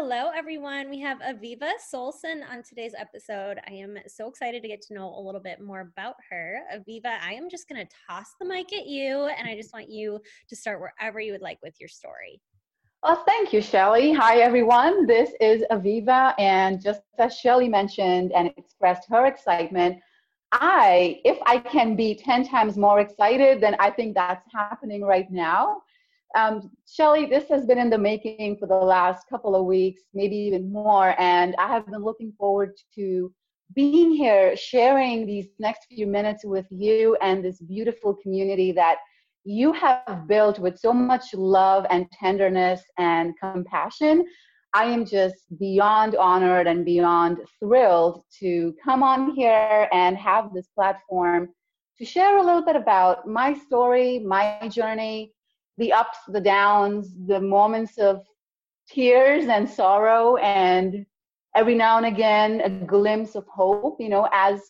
Hello, everyone. We have Aviva Solson on today's episode. I am so excited to get to know a little bit more about her. Aviva, I am just going to toss the mic at you, and I just want you to start wherever you would like with your story. Well, thank you, Shelly. Hi, everyone. This is Aviva, and just as Shelly mentioned and expressed her excitement, I, if I can be 10 times more excited, then I think that's happening right now. Um, Shelly, this has been in the making for the last couple of weeks, maybe even more, and I have been looking forward to being here, sharing these next few minutes with you and this beautiful community that you have built with so much love and tenderness and compassion. I am just beyond honored and beyond thrilled to come on here and have this platform to share a little bit about my story, my journey, the ups, the downs, the moments of tears and sorrow, and every now and again a glimpse of hope. You know, as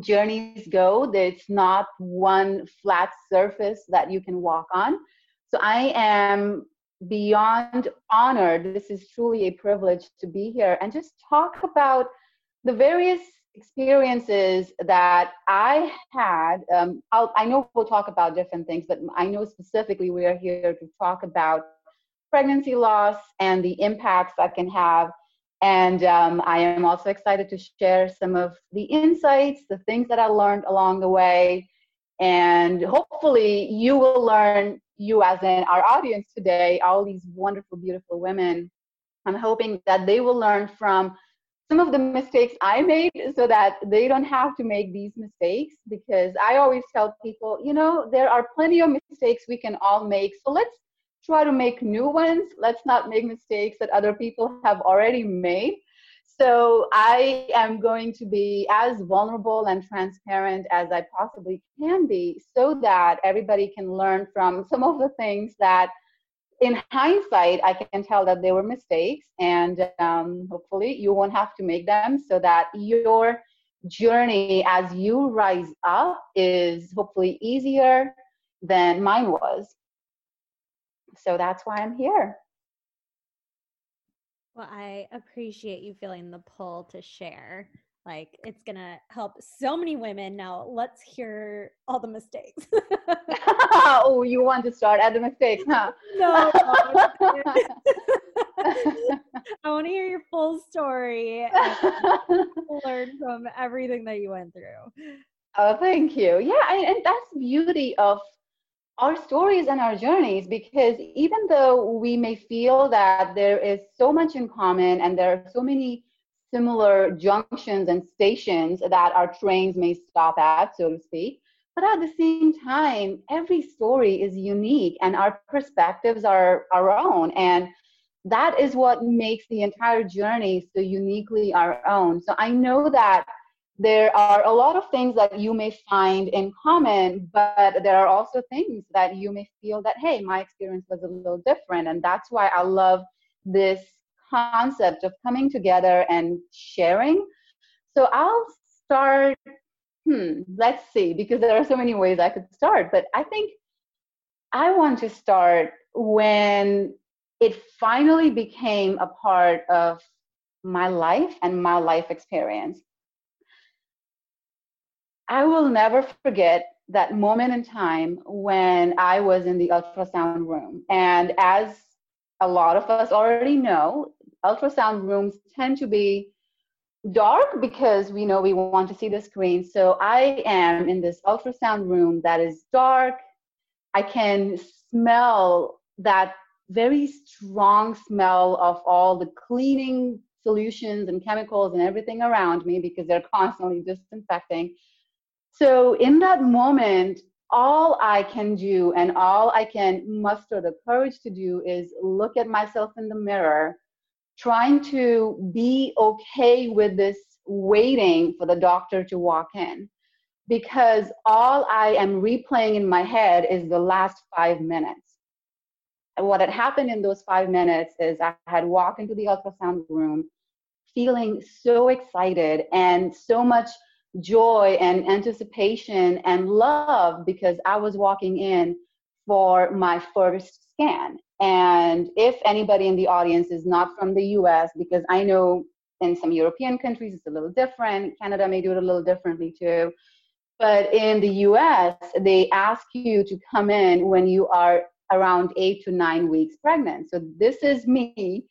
journeys go, it's not one flat surface that you can walk on. So I am beyond honored. This is truly a privilege to be here and just talk about the various experiences that I had, um, i know we'll talk about different things, but I know specifically we are here to talk about pregnancy loss and the impacts that can have. And um, I am also excited to share some of the insights, the things that I learned along the way. And hopefully, you will learn, you as in our audience today, all these wonderful, beautiful women. I'm hoping that they will learn from some of the mistakes I made so that they don't have to make these mistakes because I always tell people, you know, there are plenty of mistakes we can all make. So let's try to make new ones. Let's not make mistakes that other people have already made. So I am going to be as vulnerable and transparent as I possibly can be so that everybody can learn from some of the things that in hindsight, I can tell that they were mistakes, and um, hopefully, you won't have to make them so that your journey as you rise up is hopefully easier than mine was. So that's why I'm here. Well, I appreciate you feeling the pull to share. Like it's gonna help so many women. Now let's hear all the mistakes. oh, you want to start at the mistakes, huh? No. I want to hear your full story and learn from everything that you went through. Oh, thank you. Yeah, and, and that's beauty of our stories and our journeys because even though we may feel that there is so much in common and there are so many similar junctions and stations that our trains may stop at, so to speak. But at the same time, every story is unique and our perspectives are our own. And that is what makes the entire journey so uniquely our own. So I know that there are a lot of things that you may find in common, but there are also things that you may feel that, hey, my experience was a little different. And that's why I love this concept of coming together and sharing. So I'll start, hmm, let's see, because there are so many ways I could start, but I think I want to start when it finally became a part of my life and my life experience. I will never forget that moment in time when I was in the ultrasound room. And as a lot of us already know, ultrasound rooms tend to be dark because we know we want to see the screen. So I am in this ultrasound room that is dark. I can smell that very strong smell of all the cleaning solutions and chemicals and everything around me because they're constantly disinfecting. So in that moment, all I can do and all I can muster the courage to do is look at myself in the mirror, trying to be okay with this waiting for the doctor to walk in. Because all I am replaying in my head is the last five minutes. And what had happened in those five minutes is I had walked into the ultrasound room feeling so excited and so much joy and anticipation and love because I was walking in for my first scan. And if anybody in the audience is not from the US, because I know in some European countries it's a little different, Canada may do it a little differently too. But in the US, they ask you to come in when you are around eight to nine weeks pregnant. So this is me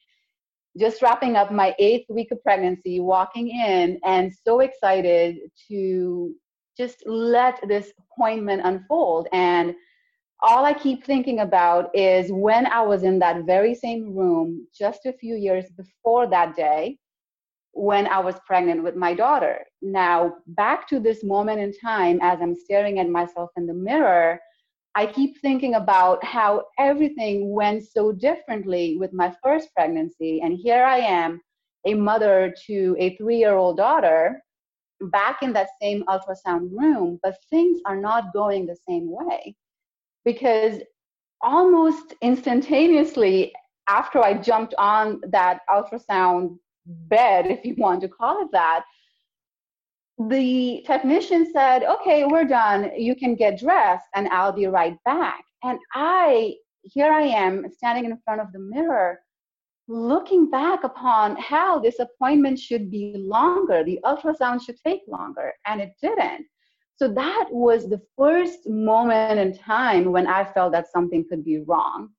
just wrapping up my eighth week of pregnancy, walking in and so excited to just let this appointment unfold. And all I keep thinking about is when I was in that very same room just a few years before that day when I was pregnant with my daughter. Now, back to this moment in time as I'm staring at myself in the mirror, I keep thinking about how everything went so differently with my first pregnancy. And here I am, a mother to a three year old daughter, back in that same ultrasound room, but things are not going the same way. Because almost instantaneously after I jumped on that ultrasound bed, if you want to call it that, the technician said, Okay, we're done. You can get dressed and I'll be right back. And I, here I am standing in front of the mirror, looking back upon how this appointment should be longer. The ultrasound should take longer, and it didn't. So that was the first moment in time when I felt that something could be wrong.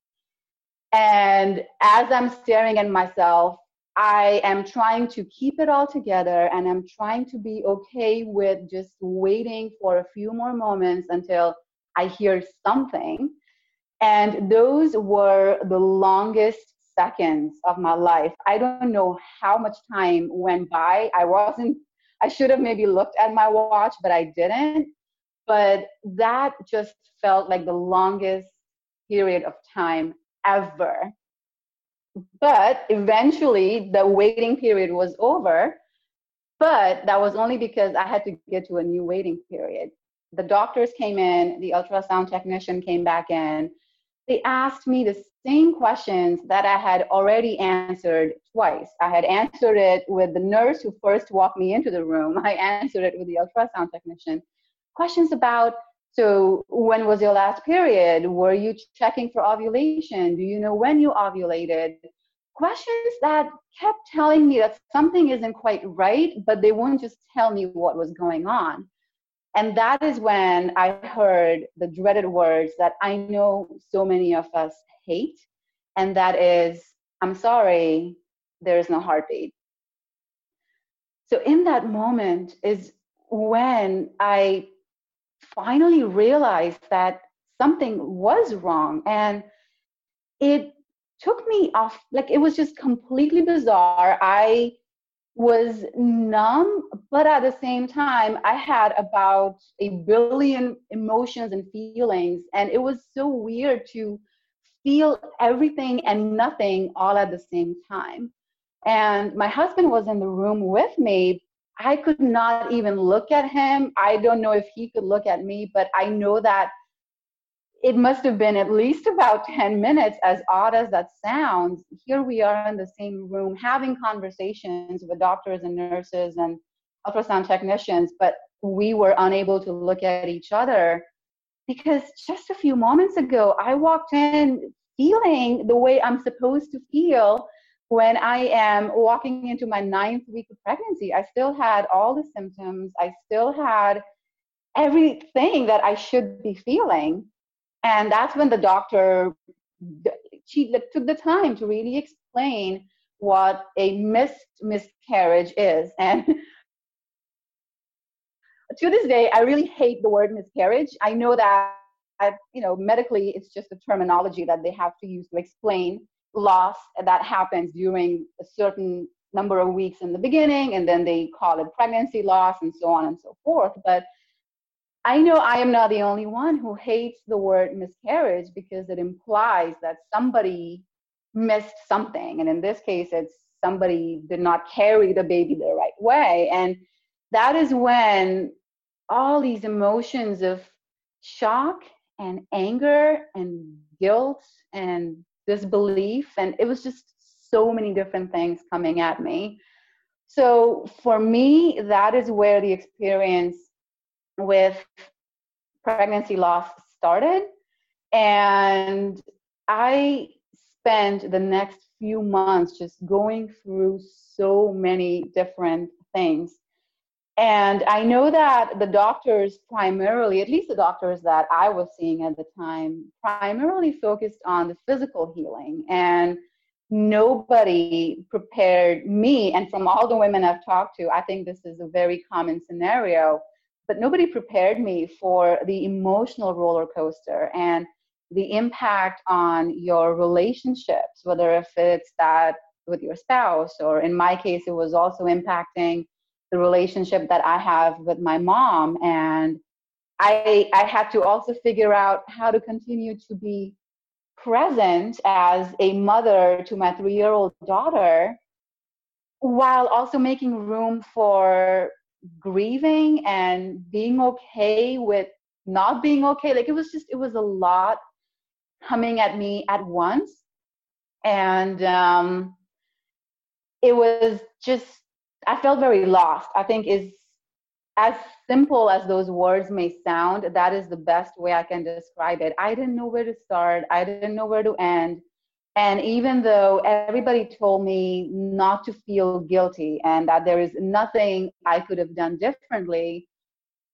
And as I'm staring at myself, I am trying to keep it all together and I'm trying to be okay with just waiting for a few more moments until I hear something. And those were the longest seconds of my life. I don't know how much time went by. I wasn't, I should have maybe looked at my watch, but I didn't. But that just felt like the longest period of time ever. But eventually the waiting period was over. But that was only because i had to get to a new waiting period. The doctors came in the ultrasound technician came back in they asked me the same questions that i had already answered twice i had answered it with the nurse who first walked me into the room i answered it with the ultrasound technician questions about so, when was your last period? Were you checking for ovulation? Do you know when you ovulated? Questions that kept telling me that something isn't quite right, but they won't just tell me what was going on. And that is when I heard the dreaded words that I know so many of us hate, and that is, I'm sorry, there is no heartbeat. So, in that moment is when I finally realized that something was wrong and it took me off like it was just completely bizarre i was numb but at the same time i had about a billion emotions and feelings and it was so weird to feel everything and nothing all at the same time and my husband was in the room with me I could not even look at him. I don't know if he could look at me, but I know that it must have been at least about 10 minutes, as odd as that sounds. Here we are in the same room having conversations with doctors and nurses and ultrasound technicians, but we were unable to look at each other because just a few moments ago, I walked in feeling the way I'm supposed to feel when I am walking into my ninth week of pregnancy, I still had all the symptoms. I still had everything that I should be feeling. And that's when the doctor she took the time to really explain what a missed miscarriage is. And to this day, I really hate the word miscarriage. I know that, I, you know, medically, it's just a terminology that they have to use to explain loss that happens during a certain number of weeks in the beginning, and then they call it pregnancy loss and so on and so forth. But I know I am not the only one who hates the word miscarriage because it implies that somebody missed something. And in this case, it's somebody did not carry the baby the right way. And that is when all these emotions of shock and anger and guilt and disbelief, and it was just so many different things coming at me. So for me, that is where the experience with pregnancy loss started. And I spent the next few months just going through so many different things. And I know that the doctors primarily, at least the doctors that I was seeing at the time, primarily focused on the physical healing. And nobody prepared me. And from all the women I've talked to, I think this is a very common scenario but nobody prepared me for the emotional roller coaster and the impact on your relationships, whether if it's that with your spouse, or in my case, it was also impacting the relationship that I have with my mom. And I, I had to also figure out how to continue to be present as a mother to my three year old daughter while also making room for grieving and being okay with not being okay. Like it was just, it was a lot coming at me at once. And um, it was just, I felt very lost. I think is as simple as those words may sound, that is the best way I can describe it. I didn't know where to start. I didn't know where to end. And even though everybody told me not to feel guilty and that there is nothing I could have done differently,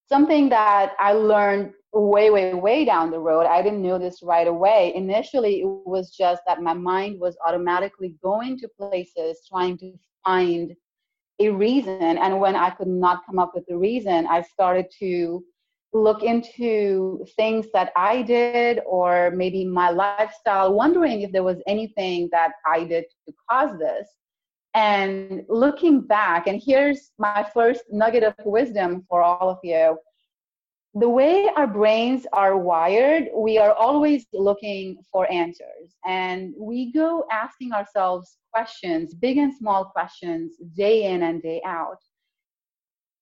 something that I learned way, way, way down the road, I didn't know this right away. Initially, it was just that my mind was automatically going to places trying to find a reason. And when I could not come up with a reason, I started to look into things that I did or maybe my lifestyle, wondering if there was anything that I did to cause this. And looking back, and here's my first nugget of wisdom for all of you. The way our brains are wired, we are always looking for answers. And we go asking ourselves questions, big and small questions, day in and day out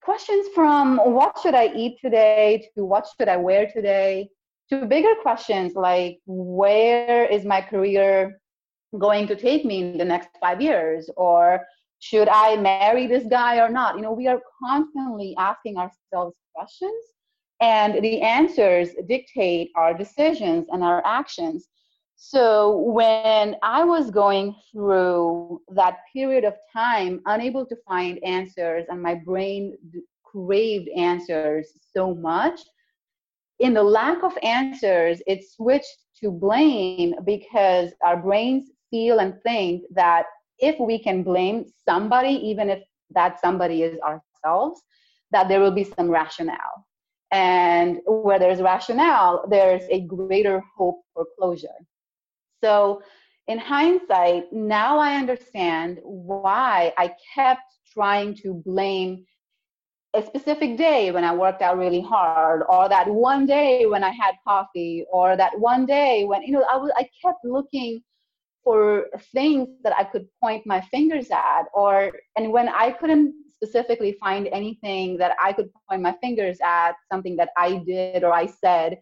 questions from what should I eat today to what should I wear today to bigger questions like where is my career going to take me in the next five years or should I marry this guy or not? You know, we are constantly asking ourselves questions and the answers dictate our decisions and our actions. So when I was going through that period of time, unable to find answers, and my brain craved answers so much, in the lack of answers, it switched to blame because our brains feel and think that if we can blame somebody, even if that somebody is ourselves, that there will be some rationale. And where there's rationale, there's a greater hope for closure. So, in hindsight, now I understand why I kept trying to blame a specific day when I worked out really hard, or that one day when I had coffee, or that one day when, you know, I, was, I kept looking for things that I could point my fingers at, or, and when I couldn't specifically find anything that I could point my fingers at, something that I did or I said,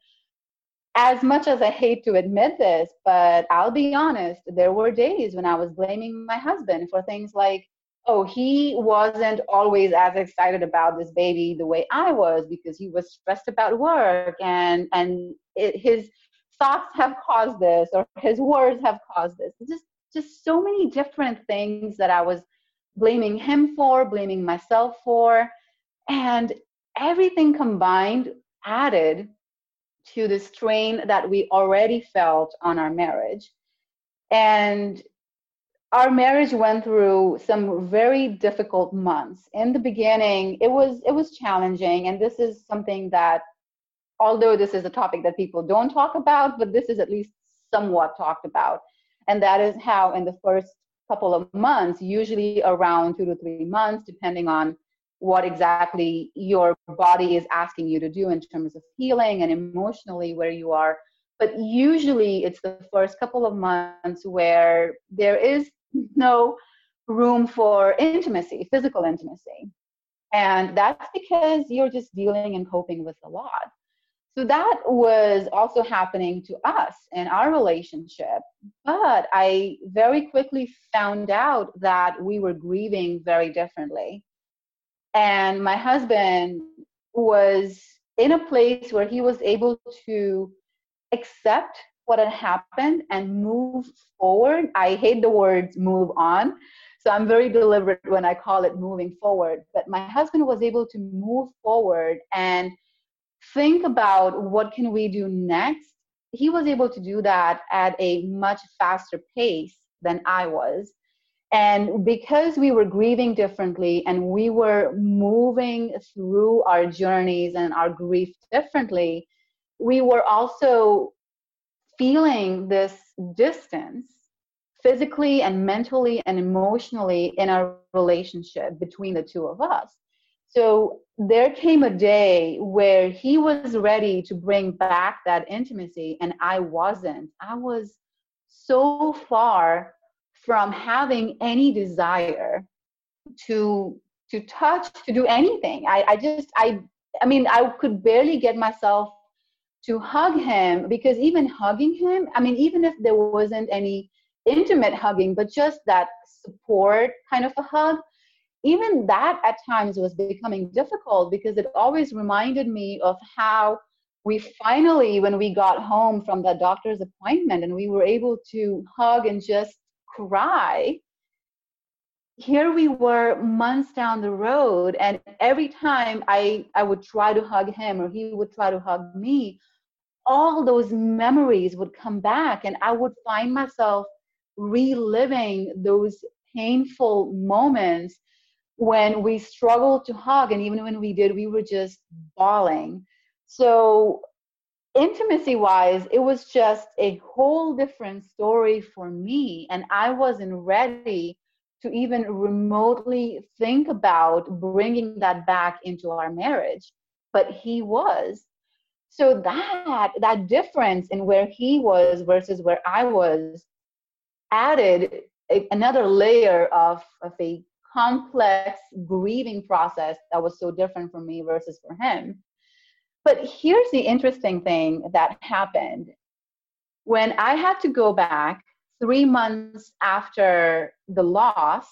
as much as I hate to admit this, but I'll be honest, there were days when I was blaming my husband for things like, oh, he wasn't always as excited about this baby the way I was because he was stressed about work and and it, his thoughts have caused this or his words have caused this. Just just so many different things that I was blaming him for, blaming myself for, and everything combined added to the strain that we already felt on our marriage. And our marriage went through some very difficult months. In the beginning, it was it was challenging and this is something that although this is a topic that people don't talk about, but this is at least somewhat talked about. And that is how in the first couple of months, usually around 2 to 3 months depending on what exactly your body is asking you to do in terms of healing and emotionally where you are. But usually it's the first couple of months where there is no room for intimacy, physical intimacy. And that's because you're just dealing and coping with a lot. So that was also happening to us in our relationship. But I very quickly found out that we were grieving very differently. And my husband was in a place where he was able to accept what had happened and move forward. I hate the words move on. So I'm very deliberate when I call it moving forward. But my husband was able to move forward and think about what can we do next he was able to do that at a much faster pace than i was and because we were grieving differently and we were moving through our journeys and our grief differently we were also feeling this distance physically and mentally and emotionally in our relationship between the two of us so there came a day where he was ready to bring back that intimacy, and I wasn't. I was so far from having any desire to to touch to do anything. I i just i i mean i could barely get myself to hug him because even hugging him i mean even if there wasn't any intimate hugging but just that support kind of a hug even that at times was becoming difficult because it always reminded me of how we finally when we got home from that doctor's appointment and we were able to hug and just cry here we were months down the road and every time i i would try to hug him or he would try to hug me all those memories would come back and i would find myself reliving those painful moments when we struggled to hug and even when we did we were just bawling. So intimacy wise it was just a whole different story for me and i wasn't ready to even remotely think about bringing that back into our marriage but he was so that that difference in where he was versus where i was added a, another layer of, of a complex grieving process that was so different for me versus for him. But here's the interesting thing that happened. When I had to go back three months after the loss,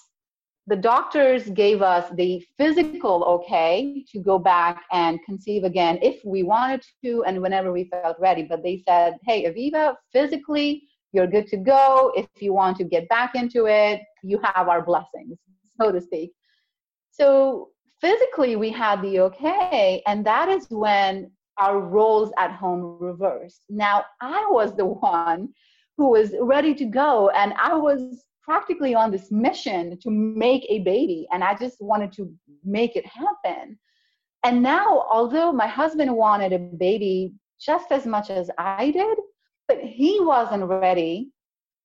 the doctors gave us the physical okay to go back and conceive again if we wanted to and whenever we felt ready. But they said, hey, Aviva, physically, you're good to go. If you want to get back into it, you have our blessings so to speak. So physically, we had the okay, and that is when our roles at home reversed. Now, I was the one who was ready to go, and I was practically on this mission to make a baby, and I just wanted to make it happen. And now, although my husband wanted a baby just as much as I did, but he wasn't ready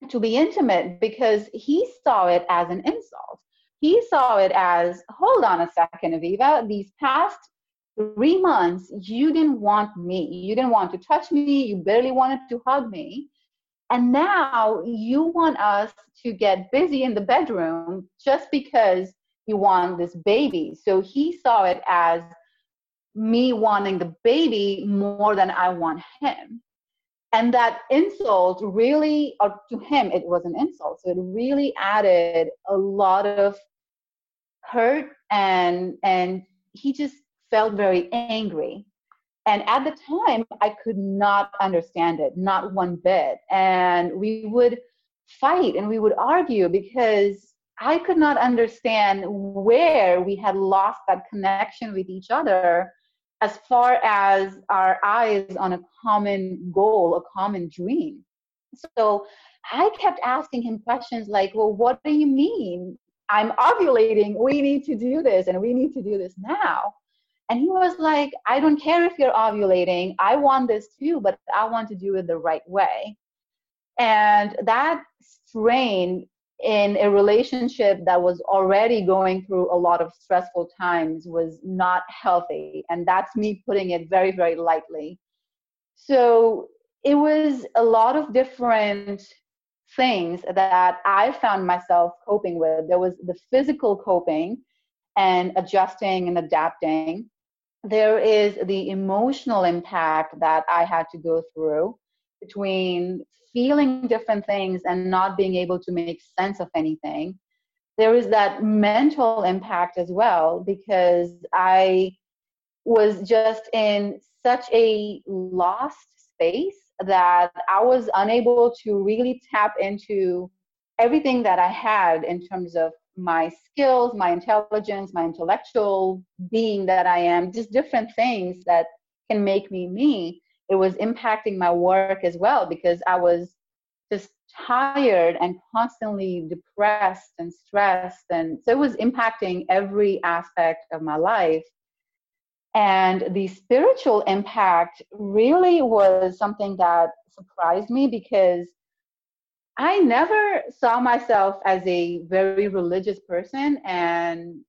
to be intimate because he saw it as an insult he saw it as hold on a second, Aviva, these past three months, you didn't want me. You didn't want to touch me. You barely wanted to hug me. And now you want us to get busy in the bedroom just because you want this baby. So he saw it as me wanting the baby more than I want him. And that insult really, or to him, it was an insult. So it really added a lot of hurt and and he just felt very angry. And at the time i could not understand it not one bit. And we would fight and we would argue because i could not understand where we had lost that connection with each other as far as our eyes on a common goal a common dream. So i kept asking him questions like well what do you mean I'm ovulating. We need to do this and we need to do this now. And he was like, I don't care if you're ovulating. I want this too, but I want to do it the right way. And that strain in a relationship that was already going through a lot of stressful times was not healthy. And that's me putting it very, very lightly. So it was a lot of different things that I found myself coping with. There was the physical coping and adjusting and adapting. There is the emotional impact that I had to go through between feeling different things and not being able to make sense of anything. There is that mental impact as well because I was just in such a lost space that I was unable to really tap into everything that I had in terms of my skills, my intelligence, my intellectual being that I am, just different things that can make me me it was impacting my work as well because I was just tired and constantly depressed and stressed. And so it was impacting every aspect of my life. And the spiritual impact really was something that surprised me because I never saw myself as a very religious person. And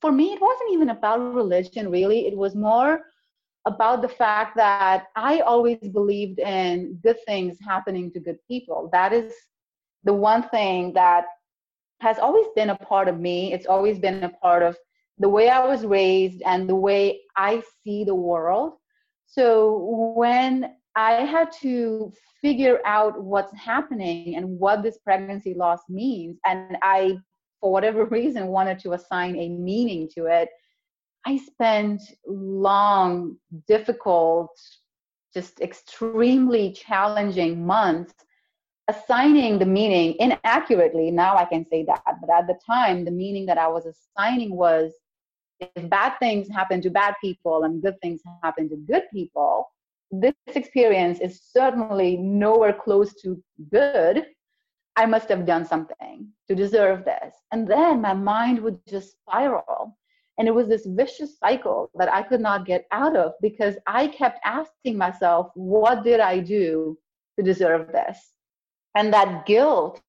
for me, it wasn't even about religion, really. It was more about the fact that I always believed in good things happening to good people. That is the one thing that has always been a part of me. It's always been a part of the way I was raised and the way I see the world. So when I had to figure out what's happening and what this pregnancy loss means, and I, for whatever reason, wanted to assign a meaning to it, I spent long, difficult, just extremely challenging months assigning the meaning inaccurately. Now I can say that, but at the time, the meaning that I was assigning was if bad things happen to bad people and good things happen to good people, this experience is certainly nowhere close to good. I must have done something to deserve this. And then my mind would just spiral. And it was this vicious cycle that I could not get out of because I kept asking myself, what did I do to deserve this? And that guilt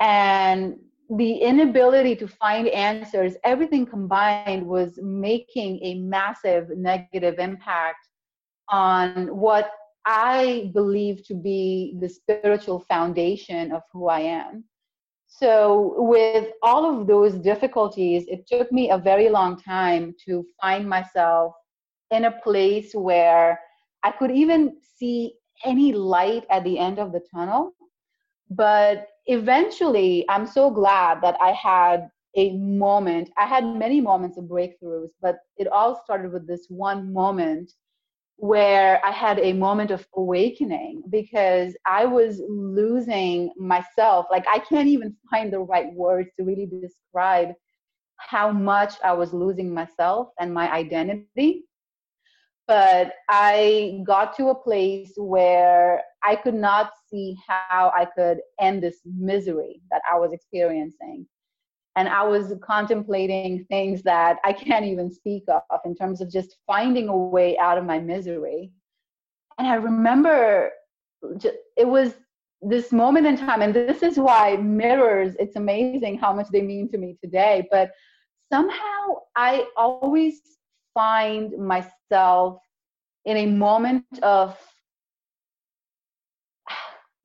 and the inability to find answers, everything combined was making a massive negative impact on what I believe to be the spiritual foundation of who I am. So, with all of those difficulties, it took me a very long time to find myself in a place where I could even see any light at the end of the tunnel. But eventually, I'm so glad that I had a moment. I had many moments of breakthroughs, but it all started with this one moment where I had a moment of awakening because I was losing myself. Like, I can't even find the right words to really describe how much I was losing myself and my identity. But I got to a place where I could not see how I could end this misery that I was experiencing and I was contemplating things that I can't even speak of in terms of just finding a way out of my misery. And I remember it was this moment in time, and this is why mirrors, it's amazing how much they mean to me today. But somehow I always find myself in a moment of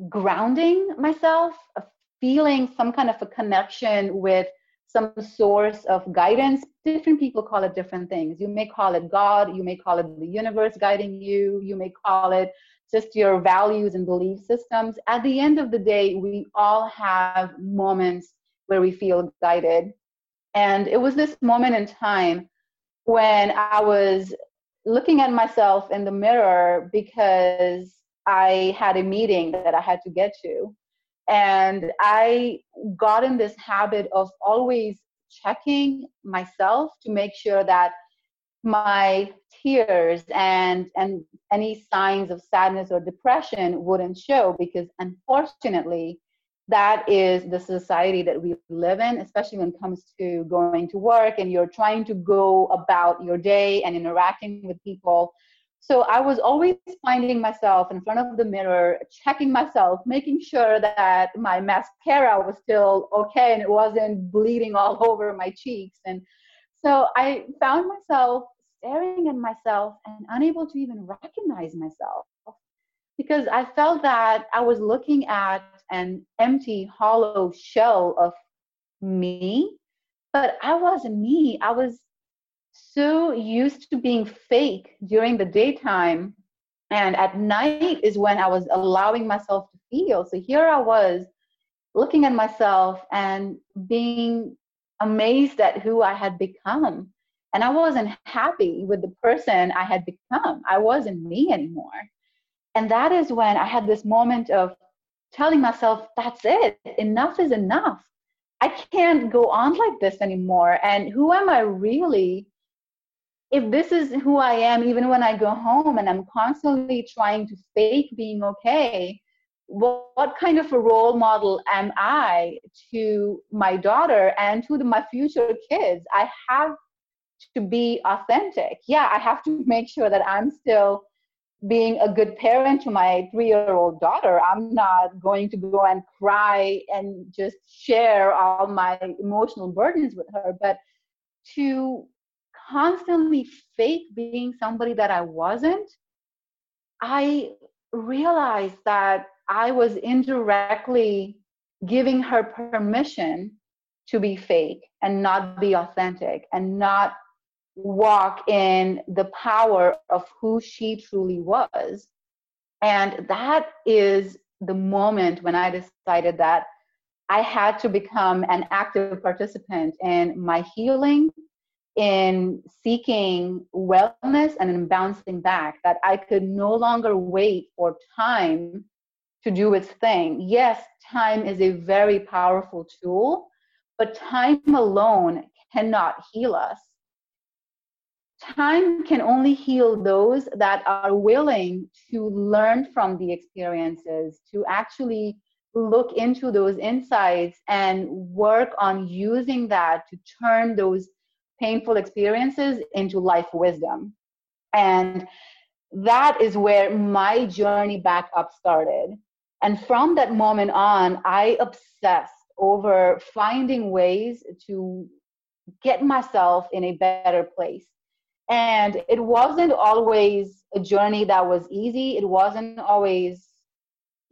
grounding myself, of feeling some kind of a connection with some source of guidance. Different people call it different things. You may call it God, you may call it the universe guiding you, you may call it just your values and belief systems. At the end of the day, we all have moments where we feel guided. And it was this moment in time when I was looking at myself in the mirror because I had a meeting that I had to get to. And I got in this habit of always checking myself to make sure that my tears and and any signs of sadness or depression wouldn't show because unfortunately that is the society that we live in especially when it comes to going to work and you're trying to go about your day and interacting with people So I was always finding myself in front of the mirror, checking myself, making sure that my mascara was still okay and it wasn't bleeding all over my cheeks. And so I found myself staring at myself and unable to even recognize myself because I felt that I was looking at an empty, hollow shell of me, but I wasn't me. I was so used to being fake during the daytime. And at night is when I was allowing myself to feel. So here I was looking at myself and being amazed at who I had become. And I wasn't happy with the person I had become. I wasn't me anymore. And that is when I had this moment of telling myself, that's it, enough is enough. I can't go on like this anymore. And who am I really? If this is who I am, even when I go home and I'm constantly trying to fake being okay, what, what kind of a role model am I to my daughter and to the, my future kids? I have to be authentic. Yeah, I have to make sure that I'm still being a good parent to my three year old daughter. I'm not going to go and cry and just share all my emotional burdens with her, but to constantly fake being somebody that I wasn't, I realized that I was indirectly giving her permission to be fake and not be authentic and not walk in the power of who she truly was. And that is the moment when I decided that I had to become an active participant in my healing, in seeking wellness, and in bouncing back, that I could no longer wait for time to do its thing. Yes, time is a very powerful tool, but time alone cannot heal us time can only heal those that are willing to learn from the experiences, to actually look into those insights and work on using that to turn those painful experiences into life wisdom. And that is where my journey back up started. And from that moment on, I obsessed over finding ways to get myself in a better place and it wasn't always a journey that was easy. It wasn't always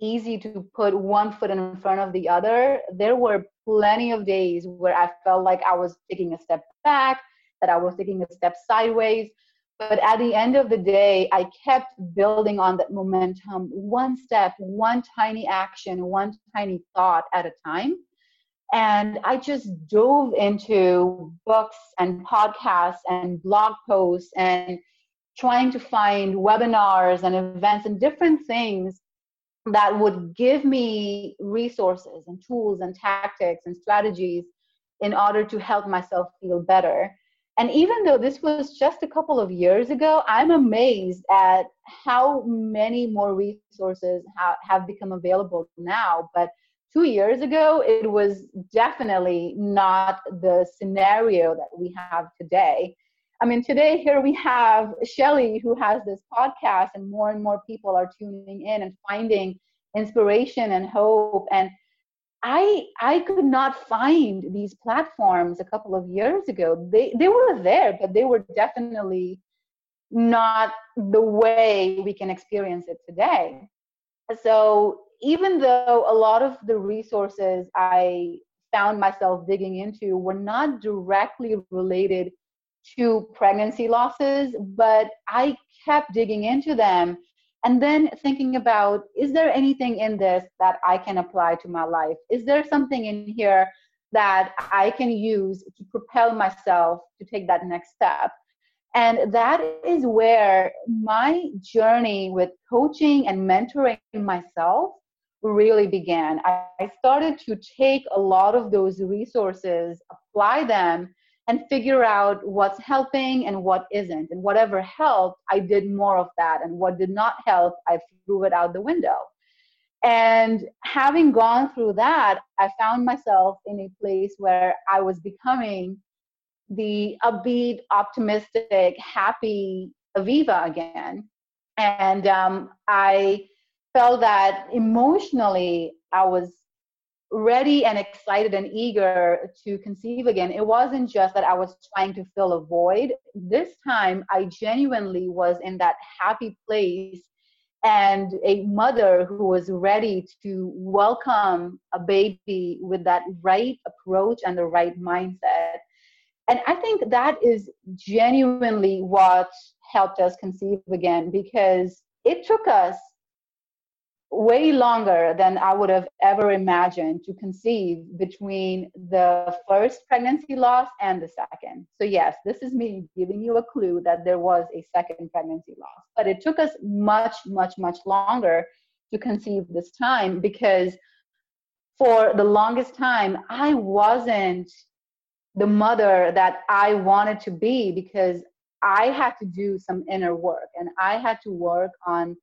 easy to put one foot in front of the other. There were plenty of days where I felt like I was taking a step back, that I was taking a step sideways. But at the end of the day, I kept building on that momentum, one step, one tiny action, one tiny thought at a time. And I just dove into books and podcasts and blog posts and trying to find webinars and events and different things that would give me resources and tools and tactics and strategies in order to help myself feel better. And even though this was just a couple of years ago, I'm amazed at how many more resources have become available now. But two years ago, it was definitely not the scenario that we have today. I mean, today here we have Shelly who has this podcast, and more and more people are tuning in and finding inspiration and hope. And I I could not find these platforms a couple of years ago. They they were there, but they were definitely not the way we can experience it today. So even though a lot of the resources I found myself digging into were not directly related to pregnancy losses, but I kept digging into them and then thinking about is there anything in this that I can apply to my life? Is there something in here that I can use to propel myself to take that next step? And that is where my journey with coaching and mentoring myself really began. I, started to take a lot of those resources, apply them, and figure out what's helping and what isn't. And whatever helped, I did more of that. And what did not help, I threw it out the window. And having gone through that, I found myself in a place where I was becoming the upbeat, optimistic, happy Aviva again And um, I felt that emotionally I was ready and excited and eager to conceive again. It wasn't just that I was trying to fill a void. This time I genuinely was in that happy place and a mother who was ready to welcome a baby with that right approach and the right mindset. And I think that is genuinely what helped us conceive again because it took us way longer than I would have ever imagined to conceive between the first pregnancy loss and the second. So, yes, this is me giving you a clue that there was a second pregnancy loss. But it took us much, much, much longer to conceive this time because for the longest time, I wasn't the mother that I wanted to be because I had to do some inner work and I had to work on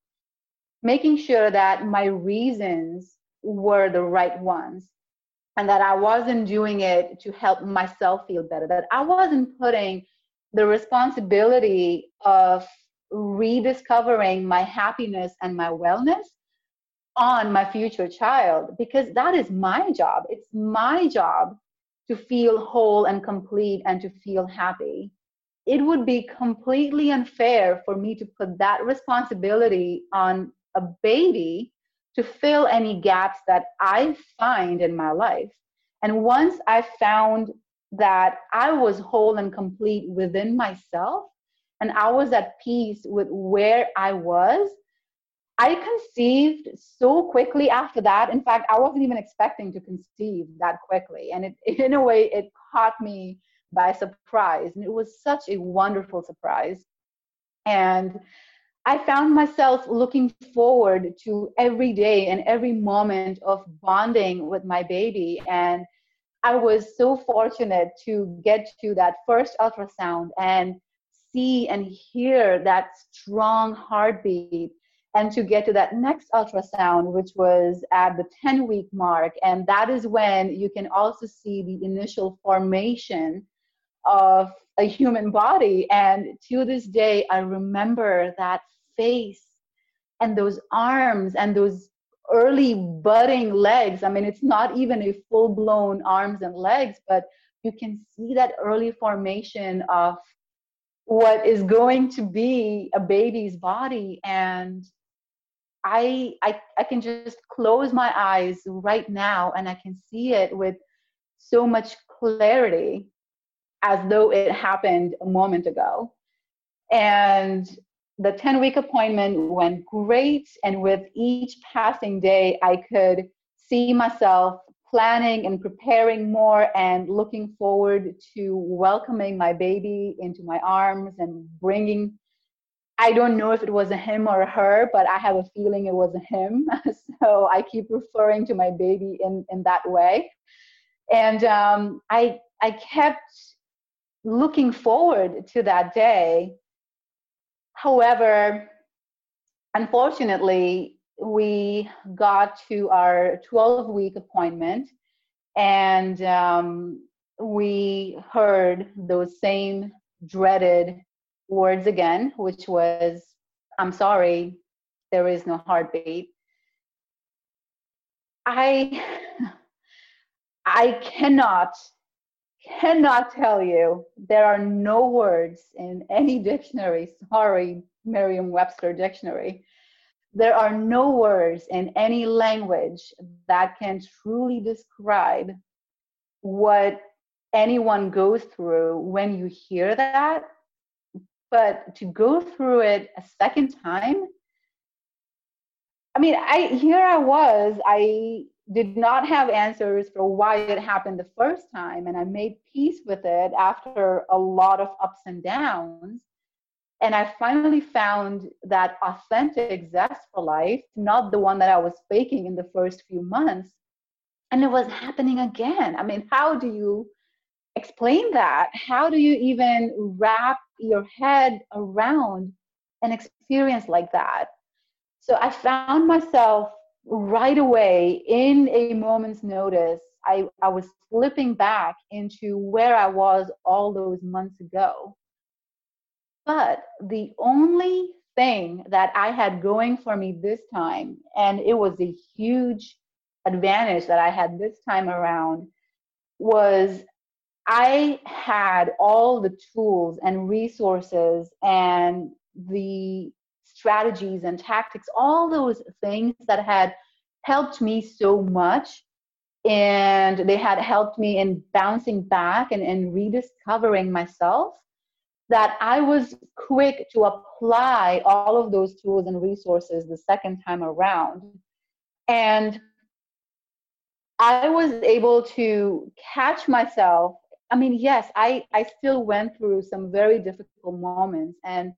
making sure that my reasons were the right ones and that I wasn't doing it to help myself feel better, that I wasn't putting the responsibility of rediscovering my happiness and my wellness on my future child because that is my job. It's my job to feel whole and complete and to feel happy. It would be completely unfair for me to put that responsibility on a baby to fill any gaps that I find in my life. And once I found that I was whole and complete within myself, and I was at peace with where I was, I conceived so quickly after that. In fact, I wasn't even expecting to conceive that quickly. And it, in a way, it caught me by surprise. And it was such a wonderful surprise. And I found myself looking forward to every day and every moment of bonding with my baby. And I was so fortunate to get to that first ultrasound and see and hear that strong heartbeat and to get to that next ultrasound, which was at the 10 week mark. And that is when you can also see the initial formation of a human body. And to this day, I remember that face and those arms and those early budding legs. I mean, it's not even a full blown arms and legs, but you can see that early formation of what is going to be a baby's body. And I, I, I can just close my eyes right now and I can see it with so much clarity as though it happened a moment ago. And the 10 week appointment went great. And with each passing day, I could see myself planning and preparing more and looking forward to welcoming my baby into my arms and bringing. I don't know if it was a him or a her, but I have a feeling it was a him. so I keep referring to my baby in, in that way. And um, I, I kept looking forward to that day However, unfortunately, we got to our 12 week appointment and um, we heard those same dreaded words again, which was, I'm sorry, there is no heartbeat. I I cannot cannot tell you there are no words in any dictionary. Sorry merriam-webster dictionary. There are no words in any language that can truly describe what anyone goes through when you hear that. But to go through it a second time i mean i here i was i did not have answers for why it happened the first time. And I made peace with it after a lot of ups and downs. And I finally found that authentic zest for life, not the one that I was faking in the first few months. And it was happening again. I mean, how do you explain that? How do you even wrap your head around an experience like that? So I found myself right away in a moment's notice I, I was slipping back into where i was all those months ago. But the only thing that I had going for me this time, and it was a huge advantage that I had this time around, was I had all the tools and resources and the strategies and tactics, all those things that had helped me so much. And they had helped me in bouncing back and, and rediscovering myself that I was quick to apply all of those tools and resources the second time around. And I was able to catch myself. I mean, yes, I, I still went through some very difficult moments. And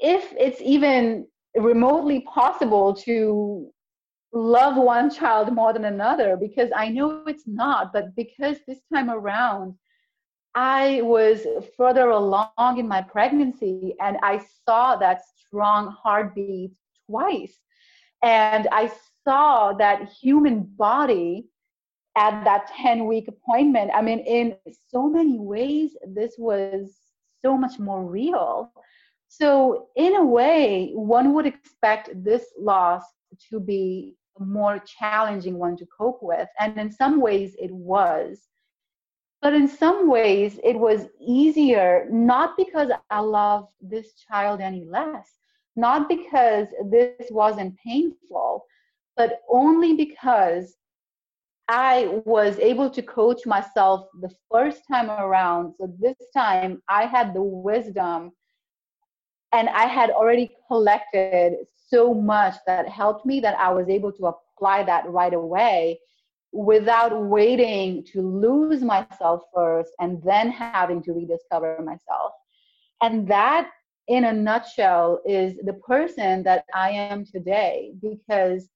if it's even remotely possible to love one child more than another, because I know it's not, but because this time around, I was further along in my pregnancy and I saw that strong heartbeat twice. And I saw that human body at that 10 week appointment. I mean, in so many ways, this was so much more real. So, in a way, one would expect this loss to be a more challenging one to cope with. And in some ways, it was. But in some ways, it was easier, not because I loved this child any less, not because this wasn't painful, but only because I was able to coach myself the first time around. So this time I had the wisdom and I had already collected so much that helped me that I was able to apply that right away without waiting to lose myself first and then having to rediscover myself. And that, in a nutshell, is the person that I am today. Because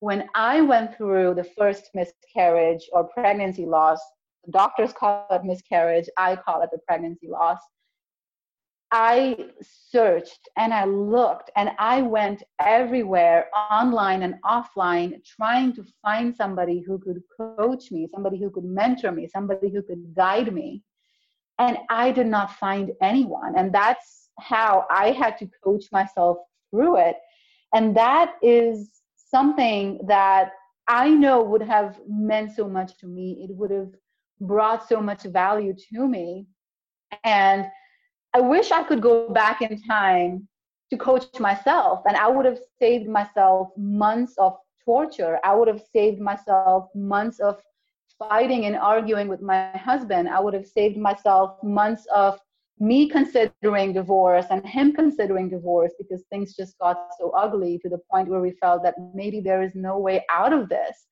when I went through the first miscarriage or pregnancy loss, doctors call it miscarriage, I call it the pregnancy loss. I searched and I looked and I went everywhere, online and offline, trying to find somebody who could coach me, somebody who could mentor me, somebody who could guide me. And I did not find anyone. And that's how I had to coach myself through it. And that is something that I know would have meant so much to me. It would have brought so much value to me. And I wish I could go back in time to coach myself, and I would have saved myself months of torture. I would have saved myself months of fighting and arguing with my husband. I would have saved myself months of me considering divorce and him considering divorce because things just got so ugly to the point where we felt that maybe there is no way out of this.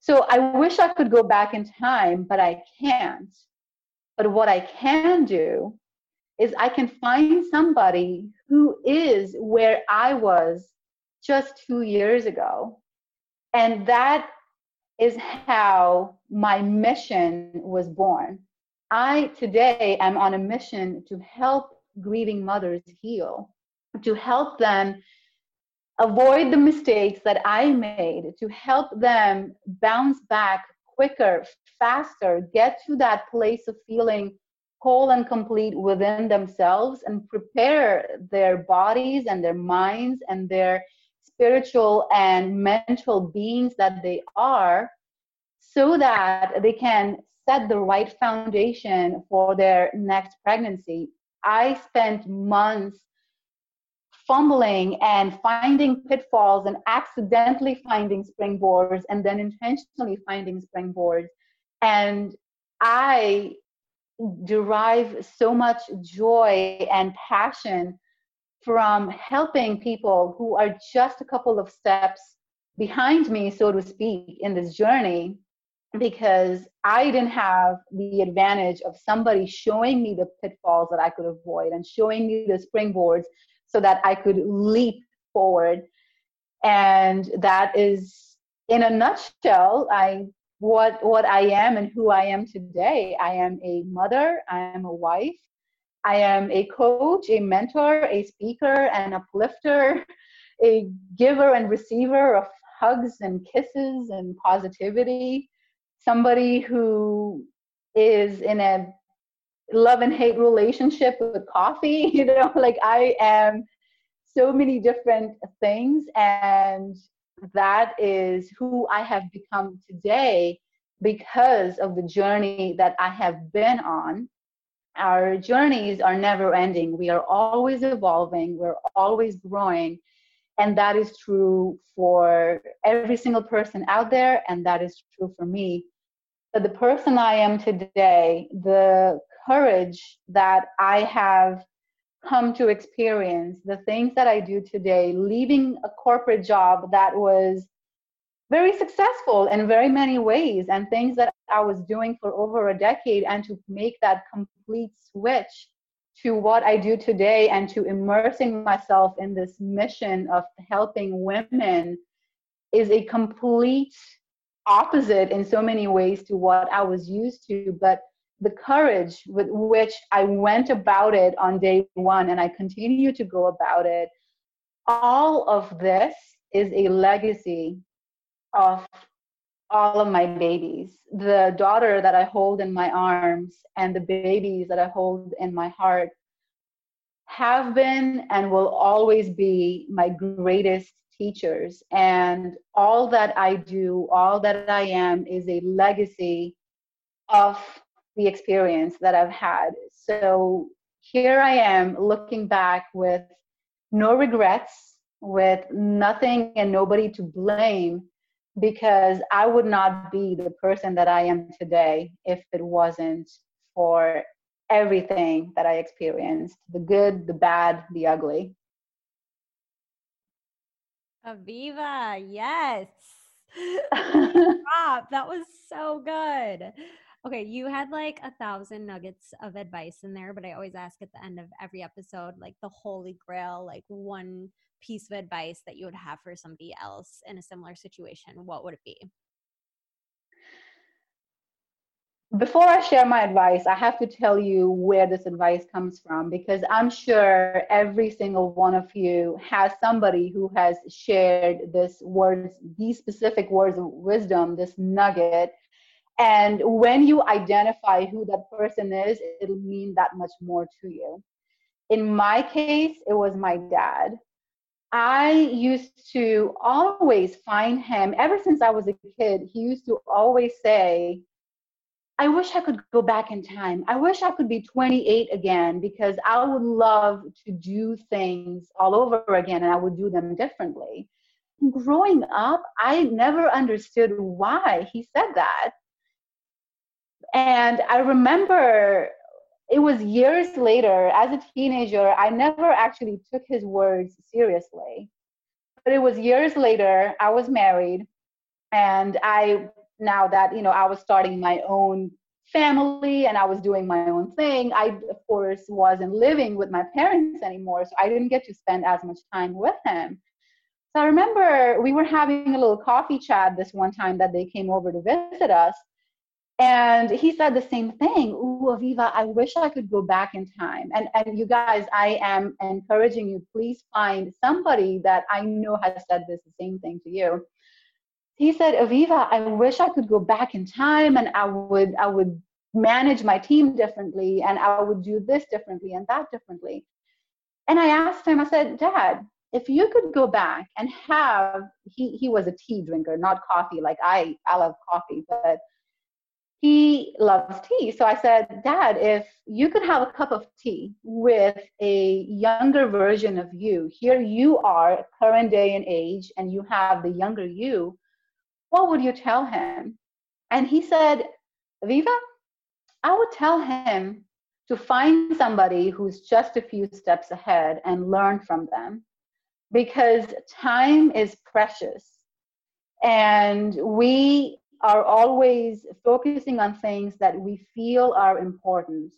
So I wish I could go back in time, but I can't. But what I can do is I can find somebody who is where I was just two years ago. And that is how my mission was born. I today am on a mission to help grieving mothers heal, to help them avoid the mistakes that I made, to help them bounce back quicker, faster, get to that place of feeling whole and complete within themselves and prepare their bodies and their minds and their spiritual and mental beings that they are so that they can set the right foundation for their next pregnancy. I spent months fumbling and finding pitfalls and accidentally finding springboards and then intentionally finding springboards. And I derive so much joy and passion from helping people who are just a couple of steps behind me, so to speak, in this journey because I didn't have the advantage of somebody showing me the pitfalls that I could avoid and showing me the springboards so that I could leap forward. And that is, in a nutshell, I what what I am and who I am today. I am a mother. I am a wife. I am a coach, a mentor, a speaker, an uplifter, a giver and receiver of hugs and kisses and positivity somebody who is in a love and hate relationship with coffee you know like i am so many different things. And that is who I have become today because of the journey that I have been on. Our journeys are never ending. We are always evolving, we're always growing. And that is true for every single person out there, and that is true for me. But the person I am today, the courage that I have come to experience, the things that I do today, leaving a corporate job that was very successful in very many ways and things that I was doing for over a decade and to make that complete switch to what I do today and to immersing myself in this mission of helping women is a complete opposite in so many ways to what I was used to. But the courage with which I went about it on day one and I continue to go about it, all of this is a legacy of all of my babies. The daughter that I hold in my arms and the babies that I hold in my heart have been and will always be my greatest teachers. And all that I do, all that I am, is a legacy of the experience that I've had. So here I am looking back with no regrets, with nothing and nobody to blame because I would not be the person that I am today if it wasn't for everything that I experienced the good, the bad, the ugly. Aviva, yes. that was so good. Okay, you had like a thousand nuggets of advice in there, but I always ask at the end of every episode, like the holy grail, like one piece of advice that you would have for somebody else in a similar situation, what would it be? Before I share my advice, I have to tell you where this advice comes from because I'm sure every single one of you has somebody who has shared this words, these specific words of wisdom, this nugget. And when you identify who that person is, it'll mean that much more to you. In my case, it was my dad. I used to always find him, ever since I was a kid, he used to always say, I wish I could go back in time. I wish I could be 28 again because I would love to do things all over again and I would do them differently. Growing up, I never understood why he said that. And I remember it was years later, as a teenager, I never actually took his words seriously. But it was years later, I was married, and I, now that, you know, I was starting my own family and I was doing my own thing, I, of course, wasn't living with my parents anymore. So I didn't get to spend as much time with him. So I remember we were having a little coffee chat this one time that they came over to visit us. And he said the same thing. Ooh, Aviva, I wish I could go back in time. And and you guys, I am encouraging you, please find somebody that I know has said this the same thing to you. He said, Aviva, I wish I could go back in time and I would I would manage my team differently and I would do this differently and that differently. And I asked him, I said, Dad, if you could go back and have he he was a tea drinker, not coffee, like I I love coffee, but he loves tea. So I said, Dad, if you could have a cup of tea with a younger version of you, here you are, current day and age, and you have the younger you, what would you tell him? And he said, Viva, I would tell him to find somebody who's just a few steps ahead and learn from them because time is precious. And we are always focusing on things that we feel are important.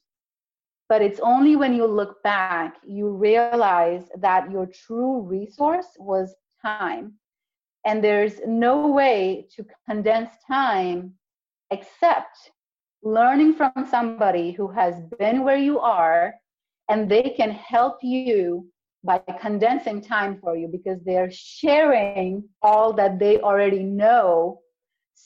But it's only when you look back, you realize that your true resource was time. And there's no way to condense time except learning from somebody who has been where you are and they can help you by condensing time for you because they're sharing all that they already know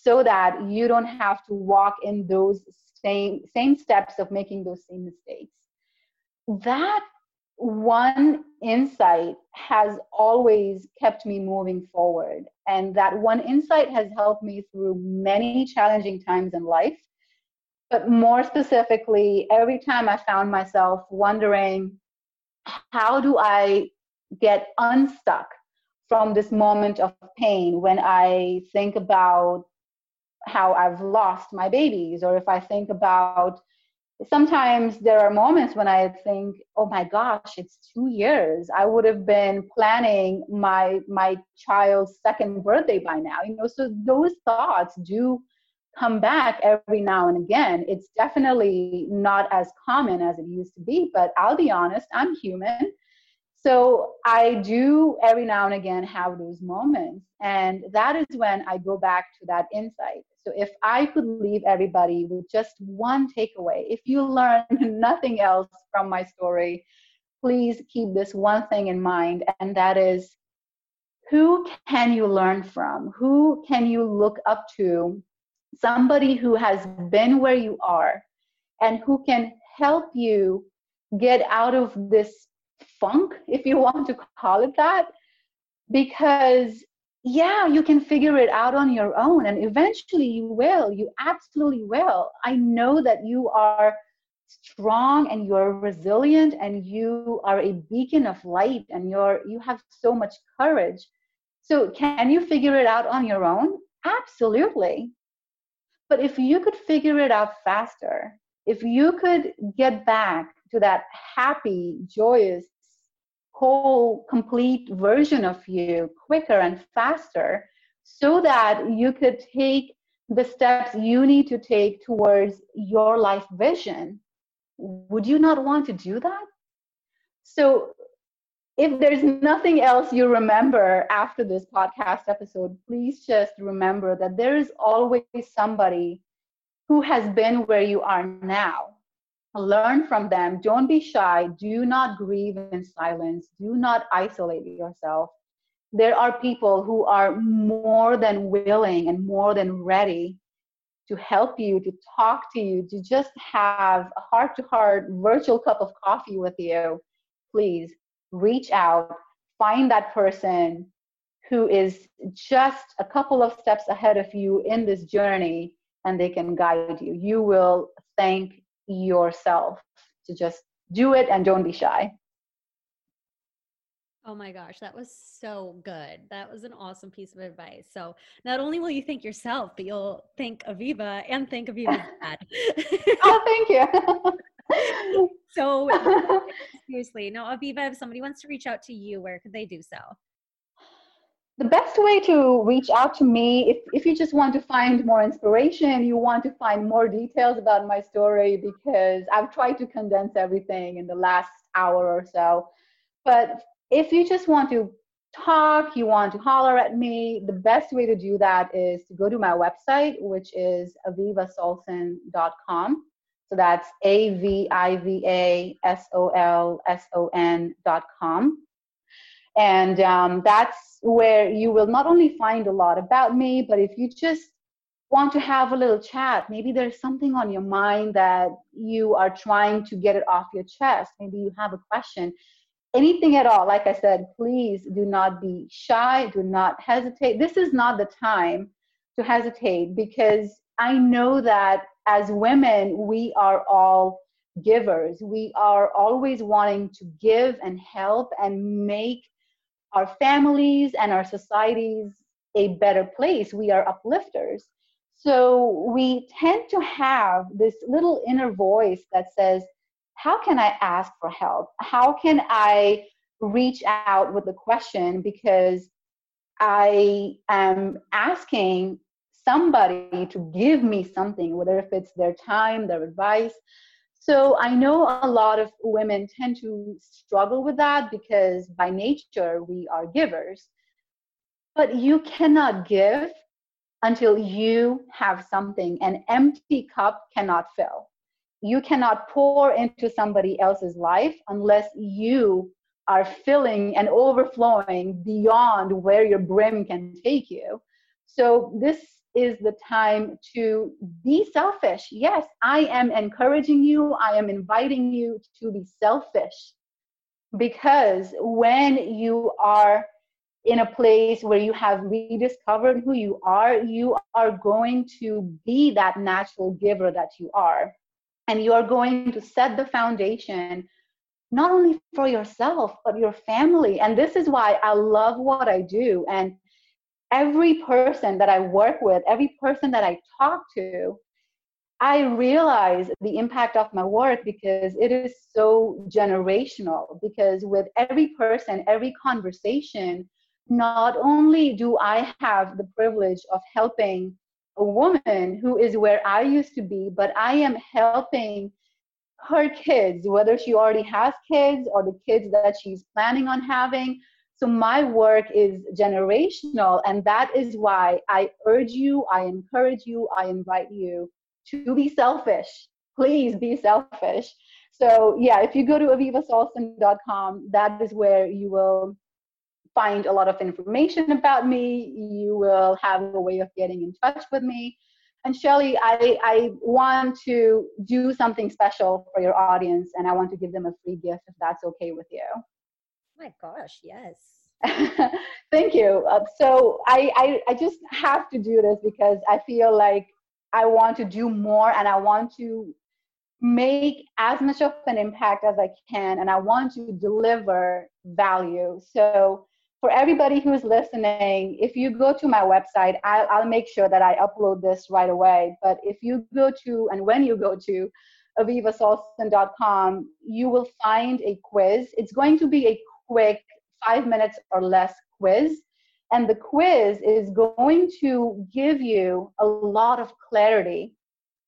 so that you don't have to walk in those same same steps of making those same mistakes that one insight has always kept me moving forward. And that one insight has helped me through many challenging times in life. But more specifically, every time I found myself wondering, how do I get unstuck from this moment of pain when I think about how I've lost my babies, or if I think about sometimes there are moments when I think, oh my gosh, it's two years. I would have been planning my my child's second birthday by now. You know, so those thoughts do come back every now and again. It's definitely not as common as it used to be, but I'll be honest, I'm human. So I do every now and again have those moments. And that is when I go back to that insight. So if I could leave everybody with just one takeaway, if you learn nothing else from my story, please keep this one thing in mind, and that is who can you learn from? Who can you look up to? Somebody who has been where you are and who can help you get out of this funk, if you want to call it that, because yeah, you can figure it out on your own, and eventually you will. You absolutely will. I know that you are strong and you're resilient and you are a beacon of light and you're you have so much courage so can you figure it out on your own absolutely but if you could figure it out faster if you could get back to that happy joyous whole complete version of you quicker and faster so that you could take the steps you need to take towards your life vision would you not want to do that? So if there's nothing else you remember after this podcast episode please just remember that there is always somebody who has been where you are now learn from them. Don't be shy. Do not grieve in silence. Do not isolate yourself. There are people who are more than willing and more than ready to help you to talk to you to just have a heart to heart virtual cup of coffee with you. Please reach out. Find that person who is just a couple of steps ahead of you in this journey and they can guide you. You will thank yourself to just do it and don't be shy. Oh my gosh, that was so good. That was an awesome piece of advice. So not only will you thank yourself, but you'll thank Aviva and thank Aviva's dad. oh, thank you. so seriously, now Aviva, if somebody wants to reach out to you, where could they do so? The best way to reach out to me if, if you just want to find more inspiration you want to find more details about my story because i've tried to condense everything in the last hour or so. But if you just want to talk you want to holler at me the best way to do that is to go to my website which is avivasolson.com so that's a-v-i-v-a-s-o-l-s-o-n.com and um, that's where you will not only find a lot about me, but if you just want to have a little chat, maybe there's something on your mind that you are trying to get it off your chest, maybe you have a question, anything at all, like I said, please do not be shy, do not hesitate. This is not the time to hesitate because I know that as women, we are all givers. We are always wanting to give and help and make our families and our societies a better place. We are uplifters. So we tend to have this little inner voice that says, How can I ask for help? How can I reach out with a question? Because I am asking somebody to give me something, whether if it's their time, their advice, so I know a lot of women tend to struggle with that because by nature we are givers. But you cannot give until you have something. An empty cup cannot fill. You cannot pour into somebody else's life unless you are filling and overflowing beyond where your brim can take you. So this is the time to be selfish. Yes, I am encouraging you, I am inviting you to be selfish. because when you are in a place where you have rediscovered who you are, you are going to be that natural giver that you are. And you are going to set the foundation not only for yourself, but your family. And this is why I love what I do. And every person that I work with, every person that I talk to, I realize the impact of my work because it is so generational. Because with every person, every conversation, not only do I have the privilege of helping a woman who is where I used to be, but I am helping her kids, whether she already has kids or the kids that she's planning on having. So my work is generational, and that is why I urge you, I encourage you, I invite you to be selfish. Please be selfish. So yeah, if you go to avivasolson.com, that is where you will find a lot of information about me. You will have a way of getting in touch with me. And Shelly, I, I want to do something special for your audience and I want to give them a free gift if that's okay with you. My gosh, yes. Thank you. Uh, so I, I, I just have to do this because I feel like I want to do more and I want to make as much of an impact as I can and I want to deliver value. So for everybody who's listening, if you go to my website, I'll, I'll make sure that I upload this right away. But if you go to, and when you go to avivasolson.com, you will find a quiz. It's going to be a quick five minutes or less quiz. And the quiz is going to give you a lot of clarity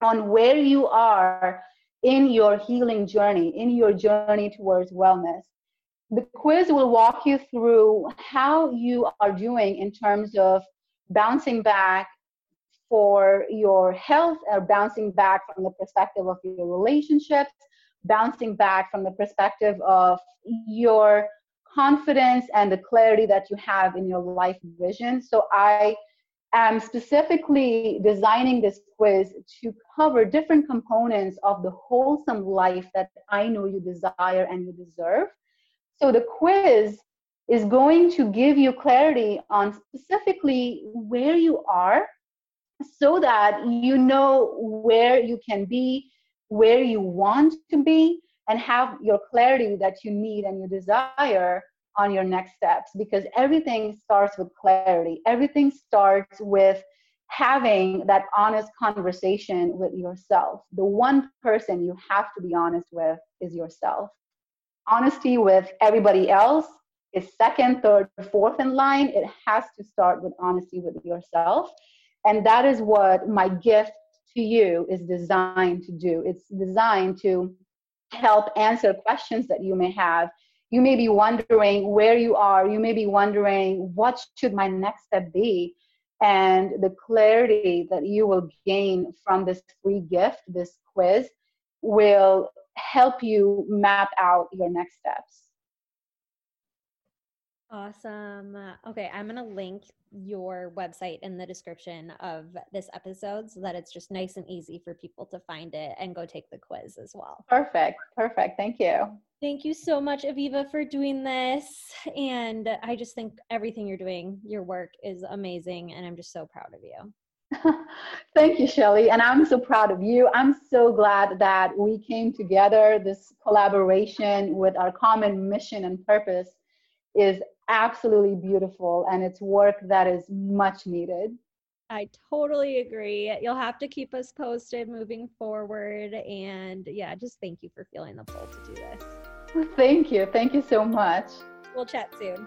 on where you are in your healing journey, in your journey towards wellness the quiz will walk you through how you are doing in terms of bouncing back for your health or bouncing back from the perspective of your relationships, bouncing back from the perspective of your confidence and the clarity that you have in your life vision. So I am specifically designing this quiz to cover different components of the wholesome life that I know you desire and you deserve. So the quiz is going to give you clarity on specifically where you are so that you know where you can be, where you want to be, and have your clarity that you need and you desire on your next steps because everything starts with clarity. Everything starts with having that honest conversation with yourself. The one person you have to be honest with is yourself honesty with everybody else is second, third, fourth in line. It has to start with honesty with yourself. And that is what my gift to you is designed to do. It's designed to help answer questions that you may have. You may be wondering where you are. You may be wondering what should my next step be? And the clarity that you will gain from this free gift, this quiz, will help you map out your next steps. Awesome. Okay, I'm going to link your website in the description of this episode so that it's just nice and easy for people to find it and go take the quiz as well. Perfect. Perfect. Thank you. Thank you so much, Aviva, for doing this. And I just think everything you're doing, your work is amazing. And I'm just so proud of you. Thank you, Shelly. And I'm so proud of you. I'm so glad that we came together. This collaboration with our common mission and purpose is absolutely beautiful, and it's work that is much needed. I totally agree. You'll have to keep us posted moving forward. And yeah, just thank you for feeling the pull to do this. Thank you. Thank you so much. We'll chat soon.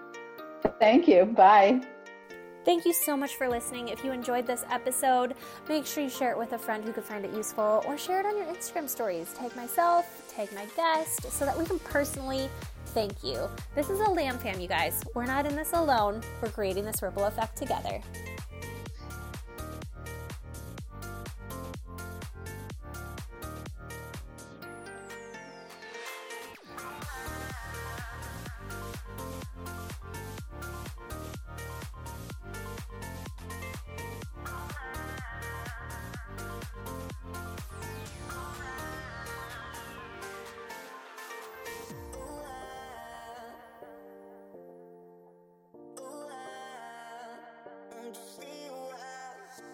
Thank you. Bye. Thank you so much for listening. If you enjoyed this episode, make sure you share it with a friend who could find it useful or share it on your Instagram stories. Tag myself, tag my guest, so that we can personally thank you. This is a LAM Fam, you guys. We're not in this alone. We're creating this ripple effect together.